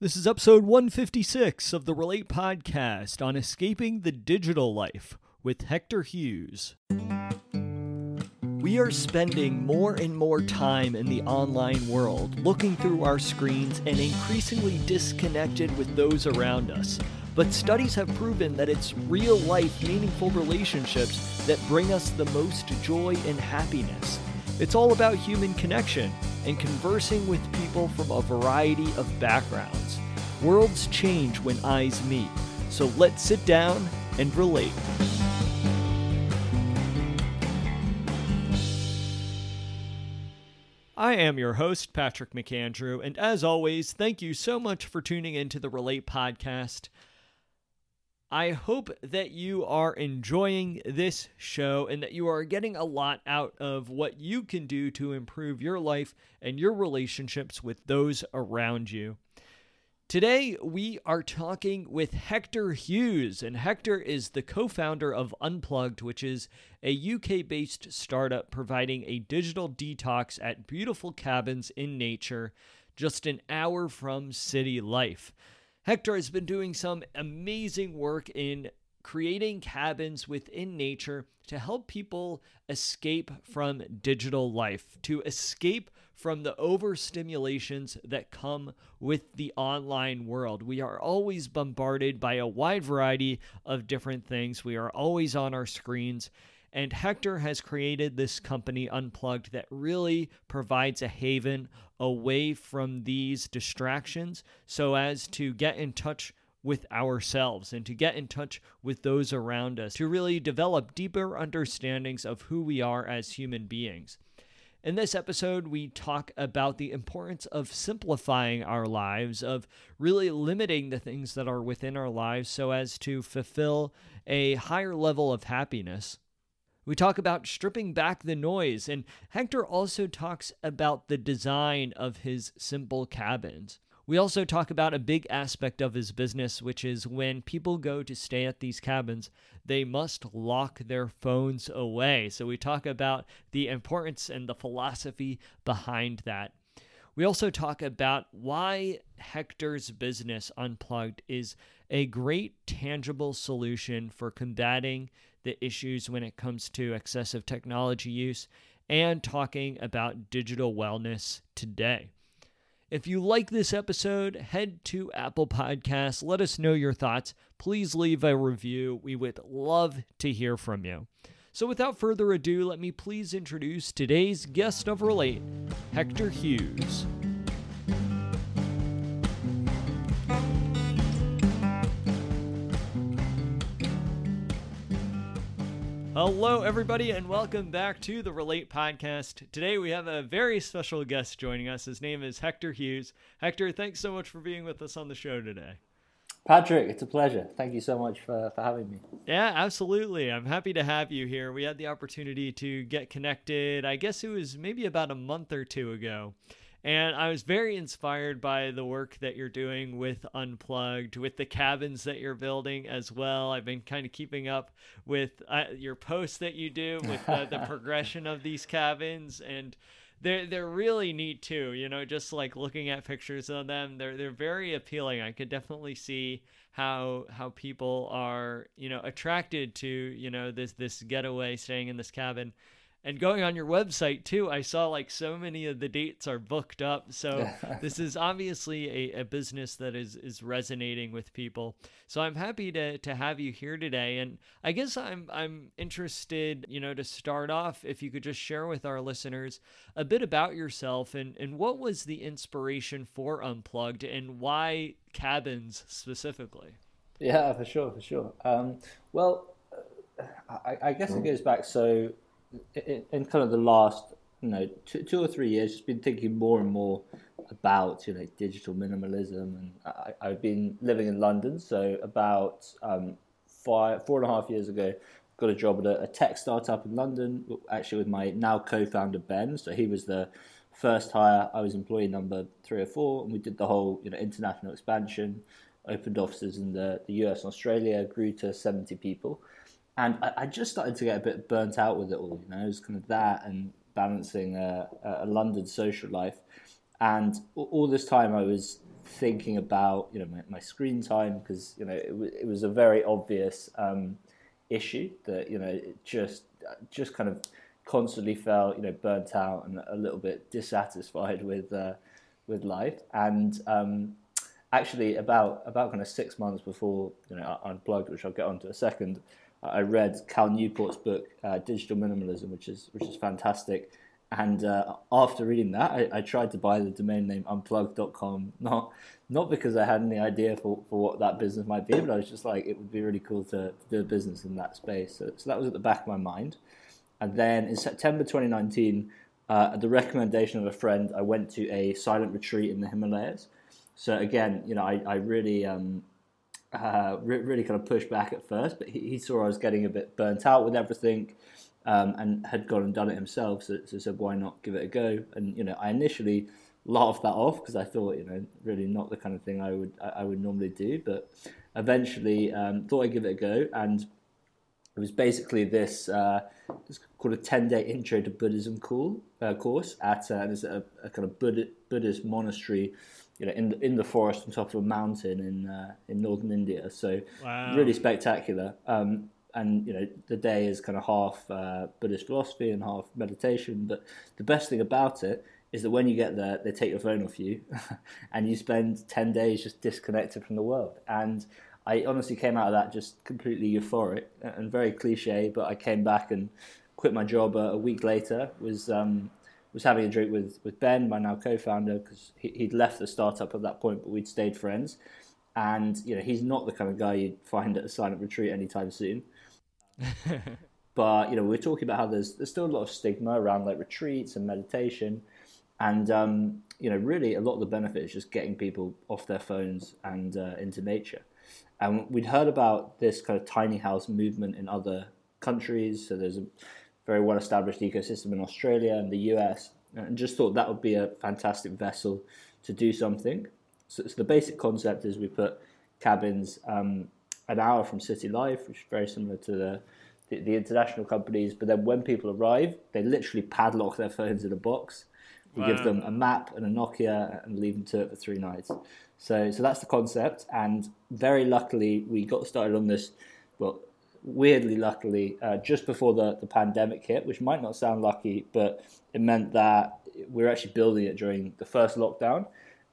This is episode 156 of the Relate podcast on escaping the digital life with Hector Hughes. We are spending more and more time in the online world, looking through our screens and increasingly disconnected with those around us. But studies have proven that it's real life, meaningful relationships that bring us the most joy and happiness. It's all about human connection and conversing with people from a variety of backgrounds. Worlds change when eyes meet, so let's sit down and relate. I am your host, Patrick McAndrew, and as always, thank you so much for tuning into the Relate podcast. I hope that you are enjoying this show and that you are getting a lot out of what you can do to improve your life and your relationships with those around you. Today, we are talking with Hector Hughes, and Hector is the co founder of Unplugged, which is a UK based startup providing a digital detox at beautiful cabins in nature just an hour from city life. Hector has been doing some amazing work in creating cabins within nature to help people escape from digital life, to escape from the overstimulations that come with the online world. We are always bombarded by a wide variety of different things. We are always on our screens. And Hector has created this company, Unplugged, that really provides a haven away from these distractions so as to get in touch with ourselves and to get in touch with those around us, to really develop deeper understandings of who we are as human beings. In this episode, we talk about the importance of simplifying our lives, of really limiting the things that are within our lives so as to fulfill a higher level of happiness. We talk about stripping back the noise, and Hector also talks about the design of his simple cabins. We also talk about a big aspect of his business, which is when people go to stay at these cabins, they must lock their phones away. So we talk about the importance and the philosophy behind that. We also talk about why Hector's business, Unplugged, is a great tangible solution for combating the issues when it comes to excessive technology use and talking about digital wellness today. If you like this episode, head to Apple Podcasts. Let us know your thoughts. Please leave a review. We would love to hear from you. So, without further ado, let me please introduce today's guest of Relate, Hector Hughes. Hello, everybody, and welcome back to the Relate Podcast. Today we have a very special guest joining us. His name is Hector Hughes. Hector, thanks so much for being with us on the show today. Patrick, it's a pleasure. Thank you so much for, for having me. Yeah, absolutely. I'm happy to have you here. We had the opportunity to get connected, I guess it was maybe about a month or two ago. And I was very inspired by the work that you're doing with Unplugged, with the cabins that you're building as well. I've been kind of keeping up with uh, your posts that you do with uh, the progression of these cabins and they're they're really neat too. You know, just like looking at pictures of them, they're they're very appealing. I could definitely see how how people are you know attracted to you know this this getaway, staying in this cabin and going on your website too i saw like so many of the dates are booked up. So this is obviously a, a business that is is resonating with people. So i'm happy to to have you here today. And i guess i'm i'm interested you know to start off if you could just share with our listeners a bit about yourself and and what was the inspiration for unplugged and why cabins specifically? Yeah for sure for sure. Um, well I, I guess it goes back so in, in kind of the last you know two, two or three years, just been thinking more and more about you know digital minimalism, and I, I've been living in London, so about um, five four and a half years ago, got a job at a, a tech startup in London, actually with my now co-founder Ben. So he was the first hire. I was employee number three or four, and we did the whole you know international expansion, opened offices in the, the US and Australia, grew to seventy people and I, I, just started to get a bit burnt out with it all. You know, it was kind of that and balancing a, a London social life, and all this time I was thinking about you know my, my screen time because you know it, w- it was a very obvious um, issue that you know just just kind of constantly felt you know burnt out and a little bit dissatisfied with uh, with life and um, actually about about kind of six months before you know I unplugged which I'll get onto a second I read Cal Newport's book uh, Digital Minimalism which is which is fantastic and uh, after reading that, I, I, tried to buy the domain name unplugged.com, not not because I had any idea for, for what that business might be, but I was just like, it would be really cool to, to do a business in that space. So, so, that was at the back of my mind. And then in September 2019, uh, at the recommendation of a friend, I went to a silent retreat in the Himalayas. So again, you know, I, I really, um, uh, re- really kind of pushed back at first, but he, he saw I was getting a bit burnt out with everything um, and had gone and done it himself. So, so said, why not give it a go? And you know, I initially laughed that off because I thought, you know, really not the kind of thing I would I would normally do. But eventually, um, thought I'd give it a go, and it was basically this. Uh, it's called a ten day intro to Buddhism cool, uh, course at uh, a, a, kind of Buddha, Buddhist monastery. You know, in the, in the forest on top of a mountain in uh, in northern India, so wow. really spectacular. Um, and you know the day is kind of half uh, Buddhist philosophy and half meditation. But the best thing about it is that when you get there, they take your phone off you, and you spend ten days just disconnected from the world. And I honestly came out of that just completely euphoric and very cliche. But I came back and quit my job a, a week later. Was um, was having a drink with with Ben, my now co-founder, because he, he'd left the startup at that point, but we'd stayed friends. And you know he's not the kind of guy you'd find at a silent retreat anytime soon. but you know, we're talking about how there's there's still a lot of stigma around like retreats and meditation, and um, you know, really a lot of the benefit is just getting people off their phones and uh, into nature. And we'd heard about this kind of tiny house movement in other countries. So there's a very well established ecosystem in Australia and the US, and just thought that would be a fantastic vessel to do something. So, so the basic concept is we put cabins um, an hour from City Life, which is very similar to the, the, the international companies. But then when people arrive, they literally padlock their phones in a box. We wow. give them a map and a Nokia and leave them to it for three nights. So, so that's the concept. And very luckily, we got started on this. Well, weirdly, luckily, uh, just before the, the pandemic hit, which might not sound lucky, but it meant that we were actually building it during the first lockdown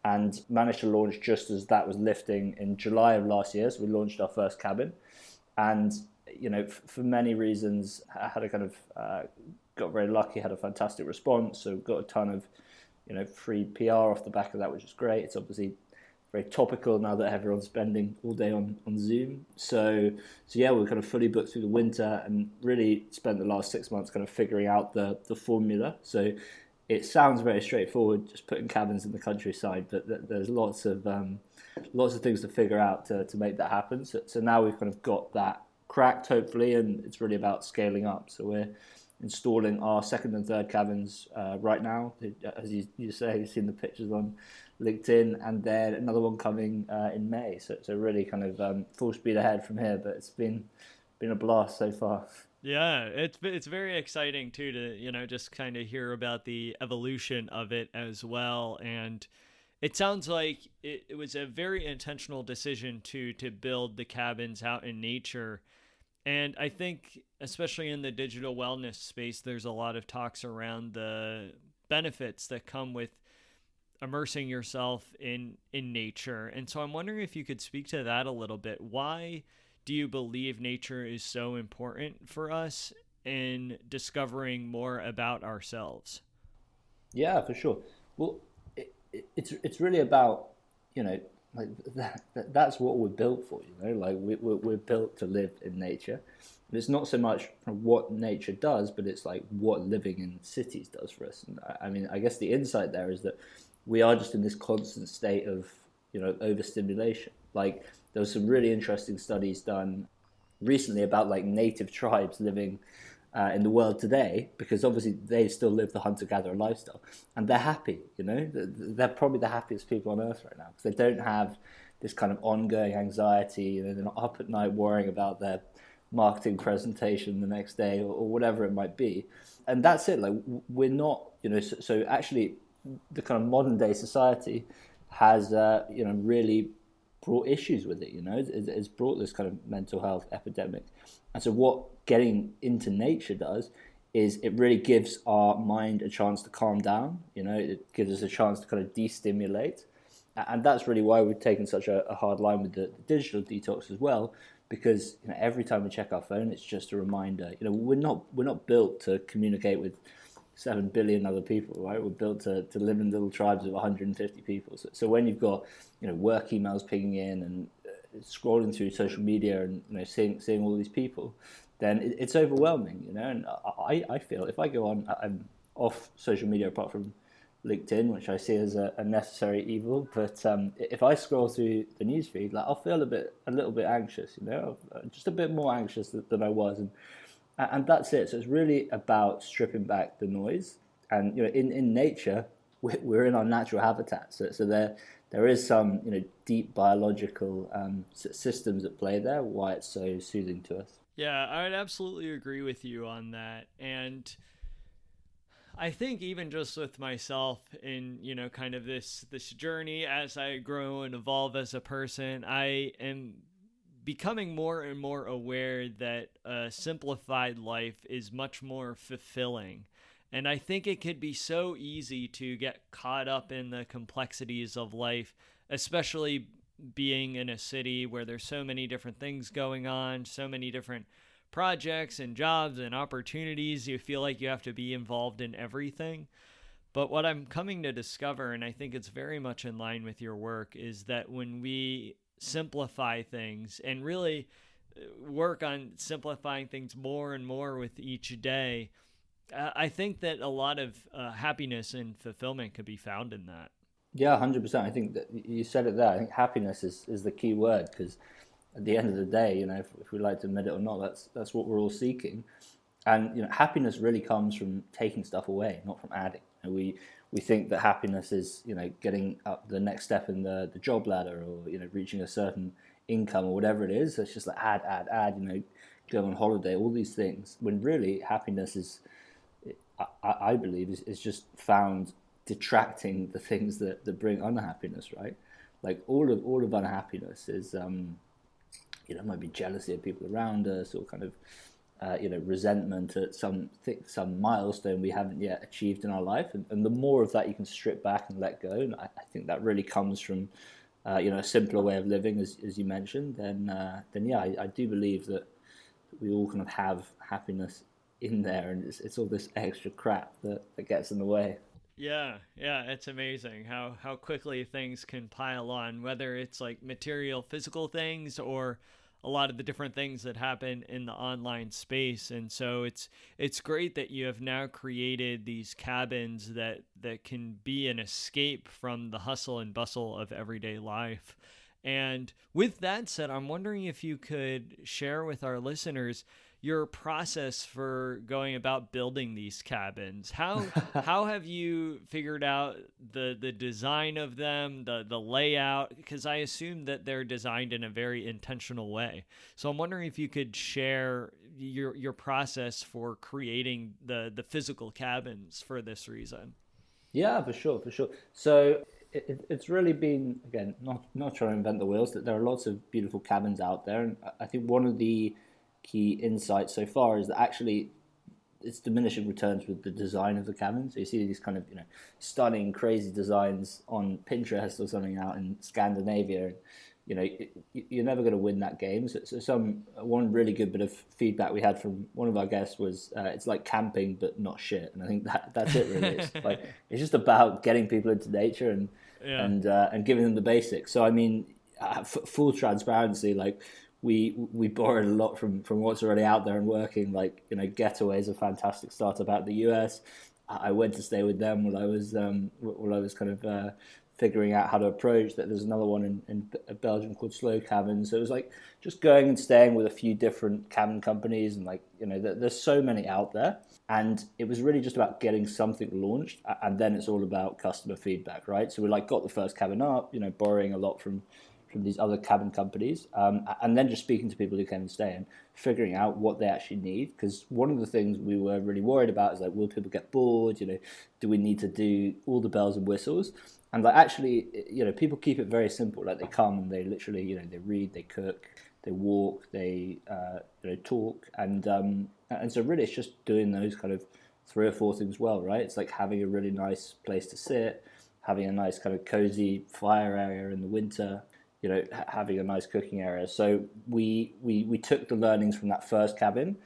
and managed to launch just as that was lifting in July of last year. So we launched our first cabin, and you know, f- for many reasons, I had a kind of uh, got very lucky, had a fantastic response. So got a ton of you know free PR off the back of that, which is great. It's obviously very topical now that everyone's spending all day on, on Zoom. So so yeah, we're kind of fully booked through the winter and really spent the last six months kind of figuring out the the formula. So it sounds very straightforward, just putting cabins in the countryside, but th- there's lots of um, lots of things to figure out to, to make that happen. So, so now we've kind of got that cracked, hopefully, and it's really about scaling up. So we're installing our second and third cabins uh, right now. As you, you say, you've seen the pictures on LinkedIn, and then another one coming uh, in May. So, it's so a really kind of um, full speed ahead from here. But it's been been a blast so far. Yeah, it's it's very exciting too to you know just kind of hear about the evolution of it as well, and it sounds like it, it was a very intentional decision to to build the cabins out in nature, and I think especially in the digital wellness space, there's a lot of talks around the benefits that come with immersing yourself in in nature, and so I'm wondering if you could speak to that a little bit. Why? do you believe nature is so important for us in discovering more about ourselves? Yeah, for sure. Well, it, it, it's it's really about you know like that, that, that's what we're built for. You know, like we, we're, we're built to live in nature. And it's not so much what nature does, but it's like what living in cities does for us. And I, I mean, I guess the insight there is that we are just in this constant state of you know overstimulation. Like there was some really interesting studies done recently about like native tribes living uh, in the world today because obviously they still live the hunter-gatherer lifestyle and they're happy you know they're probably the happiest people on earth right now because they don't have this kind of ongoing anxiety know they're not up at night worrying about their marketing presentation the next day or, or whatever it might be and that's it like we're not you know so, so actually the kind of modern day society has uh, you know really brought issues with it. You know, it's, it's brought this kind of mental health epidemic. And so, what getting into nature does is it really gives our mind a chance to calm down. You know, it gives us a chance to kind of destimulate, and that's really why we've taken such a, a hard line with the, the, digital detox as well. Because you know, every time we check our phone, it's just a reminder. You know, we're not we're not built to communicate with seven billion other people, right? We're built to, to live in little tribes of 150 people. So, so when you've got you know work emails pinging in and uh, scrolling through social media and you know seeing seeing all these people, then it, it's overwhelming, you know. And I, I feel if I go on, I'm off social media apart from LinkedIn, which I see as a, a necessary evil. But um, if I scroll through the newsfeed, like I'll feel a bit, a little bit anxious, you know, just a bit more anxious than, than I was, and and that's it. So it's really about stripping back the noise. And you know, in, in nature, we're in our natural habitat, so, so there there is some you know deep biological um, systems at play there. Why it's so soothing to us. Yeah, I would absolutely agree with you on that, and I think even just with myself in you know kind of this this journey as I grow and evolve as a person, I am becoming more and more aware that a simplified life is much more fulfilling. And I think it could be so easy to get caught up in the complexities of life, especially being in a city where there's so many different things going on, so many different projects and jobs and opportunities. You feel like you have to be involved in everything. But what I'm coming to discover, and I think it's very much in line with your work, is that when we simplify things and really uh, work on simplifying things more and more with each day, I think that a lot of uh, happiness and fulfillment could be found in that. Yeah, hundred percent. I think that you said it there. I think happiness is, is the key word because at the end of the day, you know, if, if we like to admit it or not, that's that's what we're all seeking. And you know, happiness really comes from taking stuff away, not from adding. You know, we we think that happiness is you know getting up the next step in the, the job ladder or you know reaching a certain income or whatever it is. It's just like add, add, add. You know, go on holiday, all these things. When really happiness is, I, I believe, is, is just found detracting the things that, that bring unhappiness. Right, like all of all of unhappiness is, um, you know, might be jealousy of people around us or kind of uh, you know, resentment at some th- some milestone we haven't yet achieved in our life, and, and, the more of that you can strip back and let go, and I, I think that really comes from, uh, you know, a simpler way of living, as as you mentioned. Then, uh, then yeah, I, I, do believe that we all kind of have happiness in there, and it's, it's all this extra crap that, that gets in the way. Yeah, yeah, it's amazing how how quickly things can pile on, whether it's like material, physical things or a lot of the different things that happen in the online space. And so it's it's great that you have now created these cabins that that can be an escape from the hustle and bustle of everyday life. And with that said i'm wondering if you could share with our listeners your process for going about building these cabins. How how have you figured out the the design of them, the the layout? Because I assume that they're designed in a very intentional way. So I'm wondering if you could share your your process for creating the the physical cabins for this reason. Yeah, for sure, for sure. So it, it's really been again not not trying to invent the wheels. That there are lots of beautiful cabins out there, and I think one of the key insight so far is that actually it's diminishing returns with the design of the cabin. So you see these kind of you know stunning, crazy designs on Pinterest or something out in Scandinavia. And, you know, you're never going to win that game. So, so, some one really good bit of feedback we had from one of our guests was uh, it's like camping but not shit, and I think that that's it really. It's like it's just about getting people into nature and yeah. and uh, and giving them the basics. So I mean, uh, f- full transparency, like we we borrowed a lot from from what's already out there and working. Like you know, Getaway is a fantastic startup out the US. I went to stay with them while I was um, while I was kind of uh, figuring out how to approach. That there's another one in, in Belgium called Slow Cabin. So it was like just going and staying with a few different cabin companies, and like you know, there's so many out there. And it was really just about getting something launched, and then it's all about customer feedback, right? So we like got the first cabin up, you know, borrowing a lot from from these other cabin companies, um, and then just speaking to people who came and stay and figuring out what they actually need. Because one of the things we were really worried about is like, will people get bored? You know, do we need to do all the bells and whistles? And like actually, you know, people keep it very simple. Like they come and they literally, you know, they read, they cook, they walk, they uh, you know, talk, and um, and so really, it's just doing those kind of three or four things well, right? It's like having a really nice place to sit, having a nice kind of cozy fire area in the winter, you know, having a nice cooking area. So we we we took the learnings from that first cabin,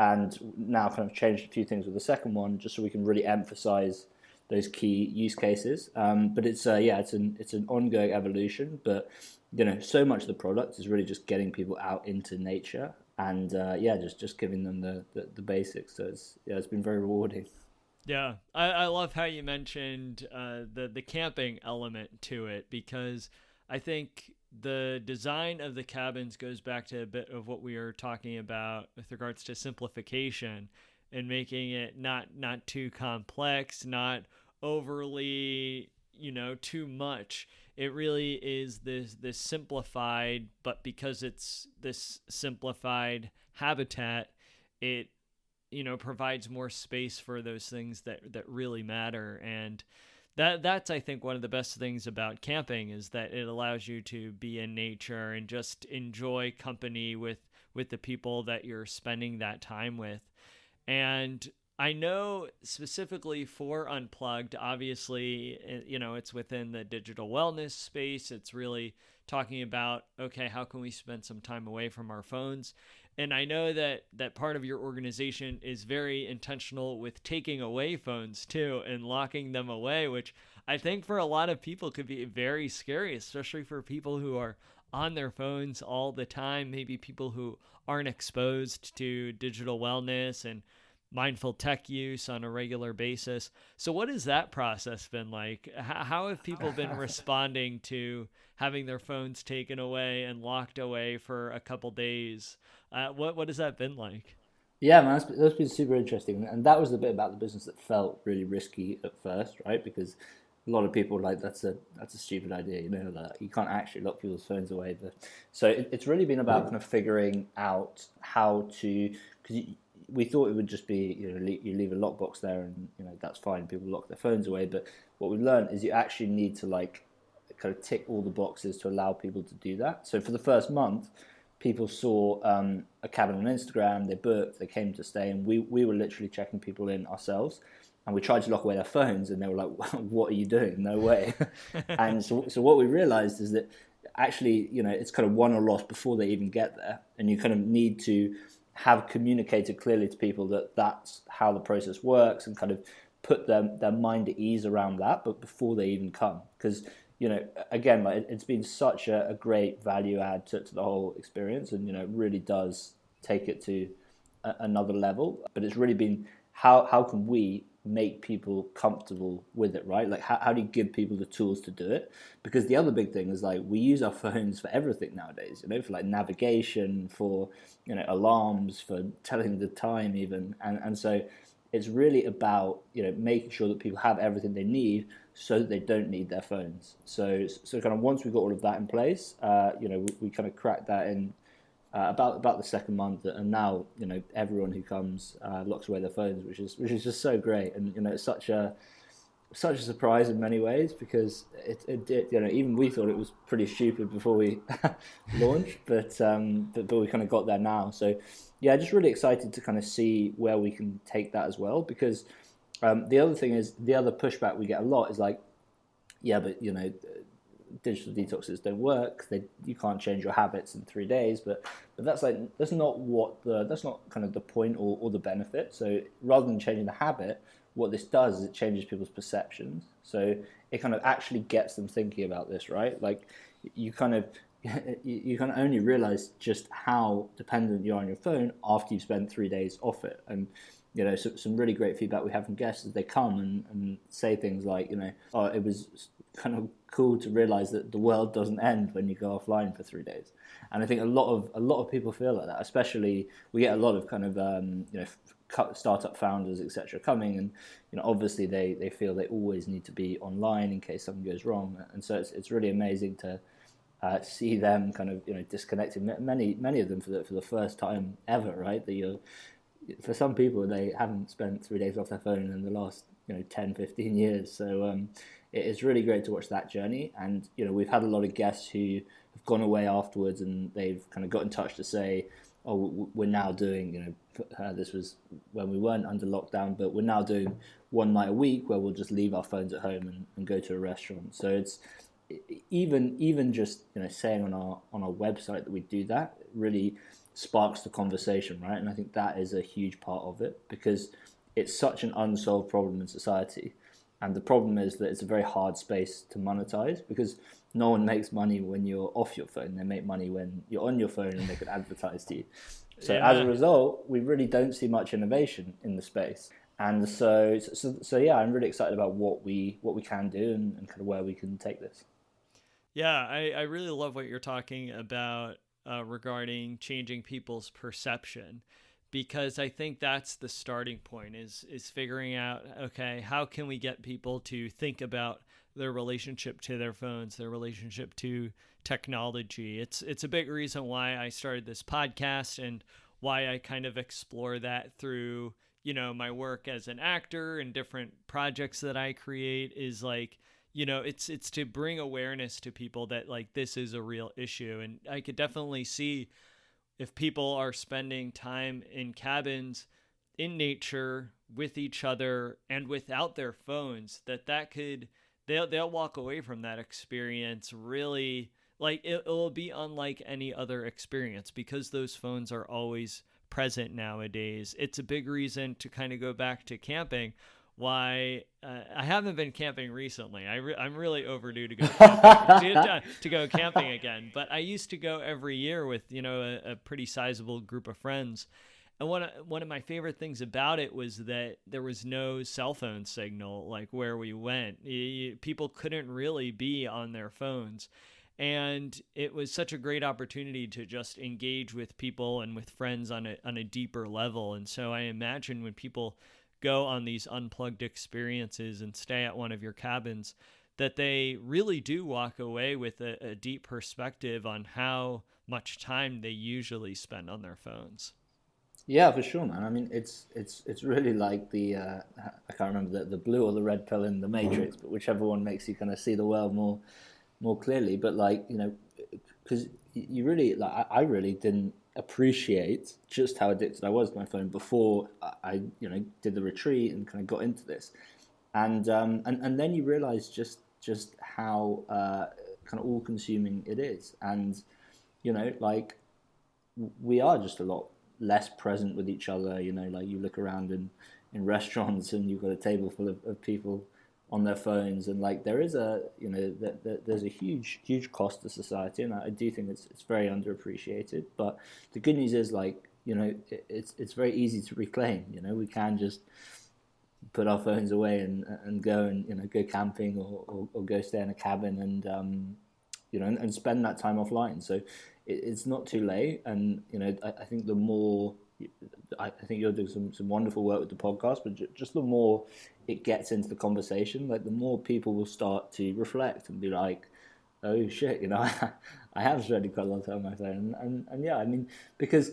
and now kind of changed a few things with the second one, just so we can really emphasize those key use cases. Um, but it's uh, yeah, it's an it's an ongoing evolution. But you know, so much of the product is really just getting people out into nature and uh, yeah, just just giving them the, the, the, basics. So it's yeah, it's been very rewarding. Yeah, I, I love how you mentioned uh, the the camping element to it because I think the design of the cabins goes back to a bit of what we were talking about with regards to simplification and making it not not too complex, not overly you know too much. It really is this this simplified but because it's this simplified habitat it you know provides more space for those things that that really matter. And that that's I think one of the best things about camping is that it allows you to be in nature and just enjoy company with with the people that you're spending that time with and I know specifically for Unplugged, obviously, eh, you know, it's within the digital wellness space. It's really talking about, okay, how can we spend some time away from our phones? And I know that that part of your organization is very intentional with taking away phones too and locking them away, which I think for a lot of people could be very scary, especially for people who are on their phones all the time, maybe people who aren't exposed to digital wellness and mindful tech use on a regular basis. So, what has that process been like? How have people been responding to having their phones taken away and locked away for a couple days? Uh, what what has that been like? Yeah, man, that's, that's been super interesting, and that was the bit about the business that felt really risky at first, right? Because a lot of people like that's a that's a stupid idea, you know, that you can't actually lock people's phones away. But so it, it's really been about kind of figuring out how to because we thought it would just be you know you leave a lockbox there and you know that's fine. People lock their phones away, but what we learned is you actually need to like kind of tick all the boxes to allow people to do that. So for the first month, people saw um, a cabin on Instagram, they booked, they came to stay, and we we were literally checking people in ourselves. And we tried to lock away their phones, and they were like, "What are you doing? No way!" and so, so what we realized is that actually, you know, it's kind of won or lost before they even get there, and you kind of need to have communicated clearly to people that that's how the process works and kind of put them their mind at ease around that but before they even come. Because you know again like it's been such a, a great value add to, to, the whole experience and you know it really does take it to a, another level. But it's really been how how can we make people comfortable with it, right? Like, how, how do you give people the tools to do it? Because the other big thing is like we use our phones for everything nowadays, you know, for like navigation, for you know alarms, for telling the time, even, and and so it's really about you know making sure that people have everything they need so that they don't need their phones. So so kind of once we've got all of that in place, uh, you know, we, we kind of cracked that in uh, about about the second month, and now you know everyone who comes uh, locks away their phones, which is which is just so great, and you know it's such a such a surprise in many ways because it, it you know even we thought it was pretty stupid before we launched, but um but, but we kind of got there now. So yeah, just really excited to kind of see where we can take that as well because um, the other thing is the other pushback we get a lot is like yeah, but you know digital detoxes don't work. They, you can't change your habits in three days, but but that's like that's not what the that's not kind of the point or, or the benefit. So rather than changing the habit, what this does is it changes people's perceptions. So it kind of actually gets them thinking about this, right? Like you kind of you can only realize just how dependent you are on your phone after you've spent three days off it. And you know, so, some really great feedback we have from guests is they come and, and say things like, you know, oh, it was kind of cool to realize that the world doesn't end when you go offline for three days. And I think a lot of a lot of people feel like that. Especially, we get a lot of kind of um, you know startup founders, etc., coming, and you know obviously they they feel they always need to be online in case something goes wrong. And so it's it's really amazing to. Uh, see them kind of you know disconnected many many of them for the for the first time ever right that you're for some people they haven't spent three days off their phone in the last you know 10, 15 years. So um, it is really great to watch that journey. And you know we've had a lot of guests who have gone away afterwards, and they've kind of got in touch to say, "Oh, we're now doing you know uh, this was when we weren't under lockdown, but we're now doing one night a week where we'll just leave our phones at home and, and go to a restaurant." So it's even even just you know saying on our on our website that we do that really sparks the conversation, right? And I think that is a huge part of it because it's such an unsolved problem in society. And the problem is that it's a very hard space to monetize because no one makes money when you're off your phone. They make money when you're on your phone and they can advertise to you. So yeah. as a result, we really don't see much innovation in the space. And so, so, so yeah, I'm really excited about what we what we can do and, and kind of where we can take this. Yeah, I, I really love what you're talking about uh, regarding changing people's perception because I think that's the starting point is is figuring out okay how can we get people to think about their relationship to their phones their relationship to technology? It's it's a big reason why I started this podcast and why I kind of explore that through you know my work as an actor and different projects that I create is like you know it's it's to bring awareness to people that like this is a real issue. And i could definitely see if people are spending time in cabins in nature with each other and without their phones that that could they'll they'll walk away from that experience really like it, it'll be unlike any other experience because those phones are always present nowadays. It's a big reason to kind of go back to camping why uh, I haven't been camping recently. I re- I'm really overdue to go camping, to, to, go camping again. But I used to go every year with you know a, a, pretty sizable group of friends. And one one of my favorite things about it was that there was no cell phone signal like where we went. You, people couldn't really be on their phones. And it was such a great opportunity to just engage with people and with friends on a on a deeper level. And so I imagine when people go on these unplugged experiences and stay at one of your cabins, that they really do walk away with a, a deep perspective on how much time they usually spend on their phones. Yeah, for sure, man. I mean, it's it's it's really like the uh, I can't remember the, the blue or the red pill in the Matrix, but whichever one makes you kind of see the world more more clearly. But like you know, because you really like I really didn't appreciate just how addicted I was to my phone before I, you know, did the retreat and kind of got into this, and um, and and then you realize just just how uh, kind of all-consuming it is, and you know, like we are just a lot less present with each other. You know, like you look around in in restaurants and you've got a table full of, of people on their phones and like there is a you know the, there's a huge huge cost to society and I, I, do think it's it's very underappreciated but the good news is like you know it, it's it's very easy to reclaim you know? We can just put our phones away and and go and you know go camping or, or, or go stay in a cabin and um, you know and, and, spend that time offline. So it, it's not too late and you know I, I think the more I think you're doing some, some wonderful work with the podcast, but just the more it gets into the conversation, like the more people will start to reflect and be like, "Oh shit," you know, I have spent quite a long time on my phone, and, and, and yeah, I mean, because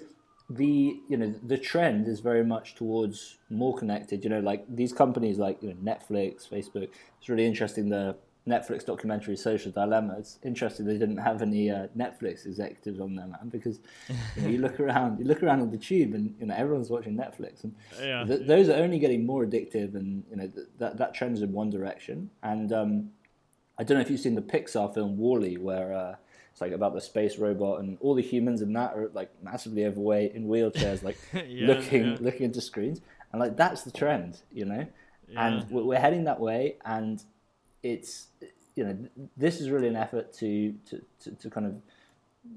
the you know the trend is very much towards more connected. You know, like these companies like you know Netflix, Facebook. It's really interesting the Netflix documentary Social Dilemma. It's interesting they didn't have any uh, Netflix executives on there, man, because you, know, you, look around, you look around on the tube, and you know everyone's watching Netflix, and yeah. th- those are only getting more addictive, and you know th- that that trend's in one direction. And um, I don't know if you've seen the Pixar film WALL-E, where uh, it's like about the space robot, and all the humans in that are like massively overweight in wheelchairs, like yeah, looking yeah. looking into screens, and like that's the trend, you know. And we're heading that way, and it's you know this is really an effort to to, to, to kind of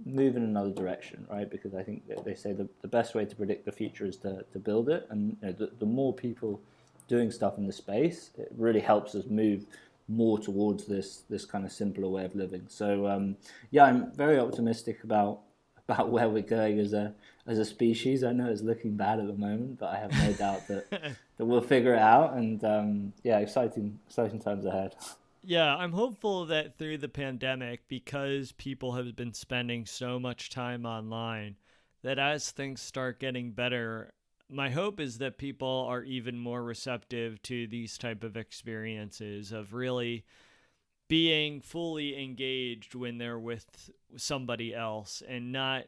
move in another direction, right? Because I think they say the, the best way to predict the future is to, to build it, and you know, the, the more people doing stuff in the space, it really helps us move more towards this this kind of simpler way of living. So um, yeah, I'm very optimistic about about where we're going as a as a species. I know it's looking bad at the moment, but I have no doubt that that we'll figure it out. And um, yeah, exciting exciting times ahead. Yeah, I'm hopeful that through the pandemic, because people have been spending so much time online, that as things start getting better, my hope is that people are even more receptive to these type of experiences of really being fully engaged when they're with somebody else and not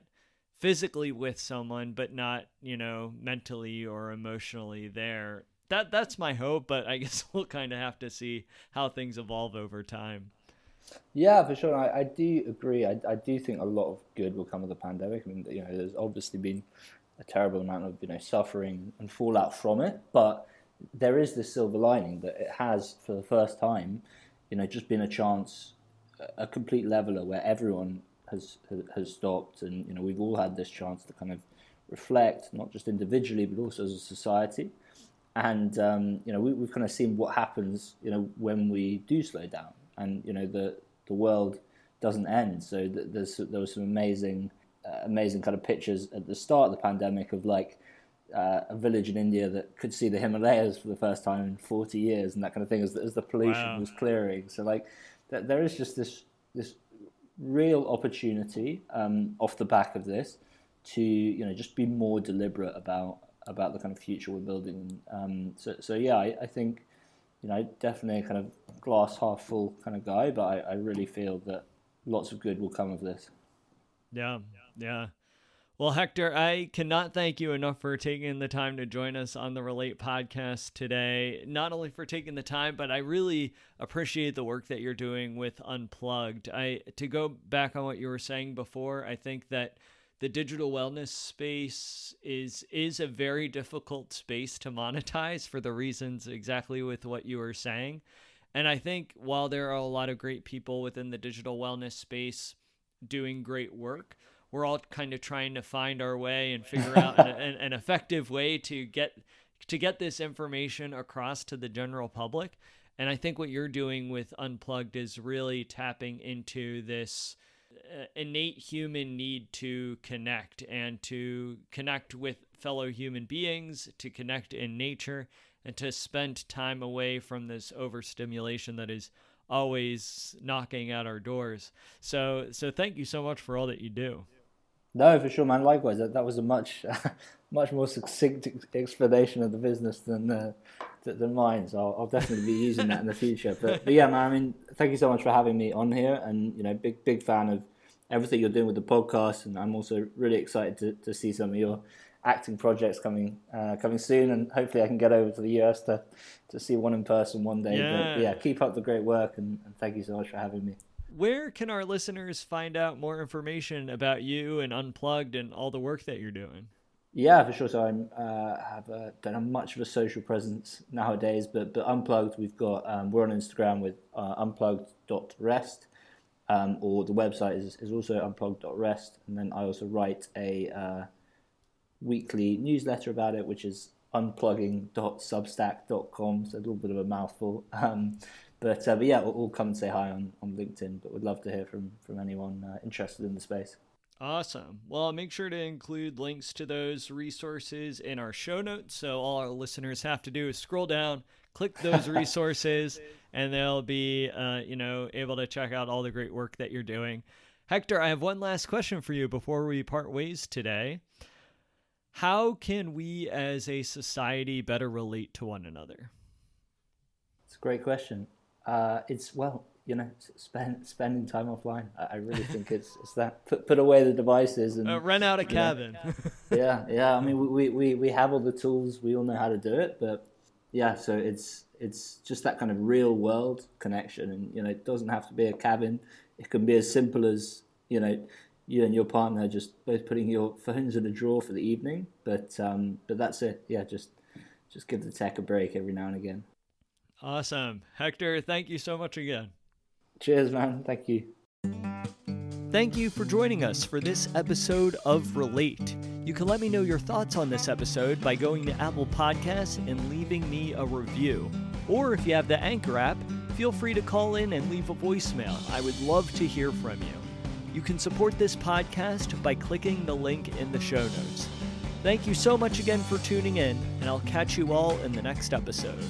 physically with someone but not you know mentally or emotionally there. That that's my hope but i guess we'll kind of have to see how things evolve over time. Yeah for sure. I, I do agree. I, I do think a lot of good will come of the pandemic. I mean you know there's obviously been a terrible amount of you know suffering and fallout from it but there is this silver lining that it has for the first time you know just been a chance a complete leveler where everyone has has stopped, and you know we've all had this chance to kind of reflect, not just individually but also as a society. And um, you know we, have kind of seen what happens, you know, when we do slow down, and you know the the world doesn't end. So there was some amazing, uh, amazing kind of pictures at the start of the pandemic of like uh, a village in India that could see the Himalayas for the first time in 40 years and that kind of thing as, as the pollution wow. was clearing. So like th- there is just this this real opportunity um, off the back of this to you know just be more deliberate about about the kind of future we're building. Um, so so yeah, I, I, think you know definitely a kind of glass half full kind of guy, but I, I really feel that lots of good will come of this. Yeah, yeah. Well, Hector, I cannot thank you enough for taking the time to join us on the Relate podcast today. Not only for taking the time, but I really appreciate the work that you're doing with Unplugged. I to go back on what you were saying before, I think that the digital wellness space is is a very difficult space to monetize for the reasons exactly with what you were saying. And I think while there are a lot of great people within the digital wellness space doing great work, we're all kind of trying to find our way and figure out an, an, an, effective way to get to get this information across to the general public. And I think what you're doing with Unplugged is really tapping into this uh, innate human need to connect and to connect with fellow human beings, to connect in nature, and to spend time away from this overstimulation that is always knocking at our doors. So so thank you so much for all that you do. No, for sure, man. Likewise, that, that was a much, much more succinct explanation of the business than uh, than mine. So I'll, I'll, definitely be using that in the future. But, but yeah, man. I mean, thank you so much for having me on here, and you know, big big fan of everything you're doing with the podcast, and I'm also really excited to, to see some of your acting projects coming uh, coming soon, and hopefully I can get over to the US to to see one in person one day. Yeah. But yeah, keep up the great work, and, and thank you so much for having me where can our listeners find out more information about you and Unplugged and all the work that you're doing? Yeah, for sure. So I uh, have uh, don't have much of a social presence nowadays, but but Unplugged, we've got um, we're on Instagram with uh, unplugged.rest, um, or the website is, is also unplugged.rest, and then I also write a uh, weekly newsletter about it, which is unplugging.substack.com. So a little bit of a mouthful. Um, but, uh, but yeah, we'll, we'll, come and say hi on, on LinkedIn. But we'd love to hear from from anyone uh, interested in the space. Awesome. Well, I'll make sure to include links to those resources in our show notes. So all our listeners have to do is scroll down, click those resources, and they'll be, uh, you know, able to check out all the great work that you're doing. Hector, I have one last question for you before we part ways today. How can we as a society better relate to one another? It's a great question. Uh, it's well, you know, spend, spending time offline. I, I really think it's it's that put put away the devices and uh, rent out a cabin. yeah, yeah. I mean, we, we we have all the tools. We all know how to do it, but yeah. So it's it's just that kind of real world connection, and you know, it doesn't have to be a cabin. It can be as simple as you know, you and your partner just both putting your phones in a drawer for the evening. But um, but that's it. Yeah, just just give the tech a break every now and again. Awesome. Hector, thank you so much again. Cheers, man. Thank you. Thank you for joining us for this episode of Relate. You can let me know your thoughts on this episode by going to Apple Podcasts and leaving me a review. Or if you have the Anchor app, feel free to call in and leave a voicemail. I would love to hear from you. You can support this podcast by clicking the link in the show notes. Thank you so much again for tuning in, and I'll catch you all in the next episode.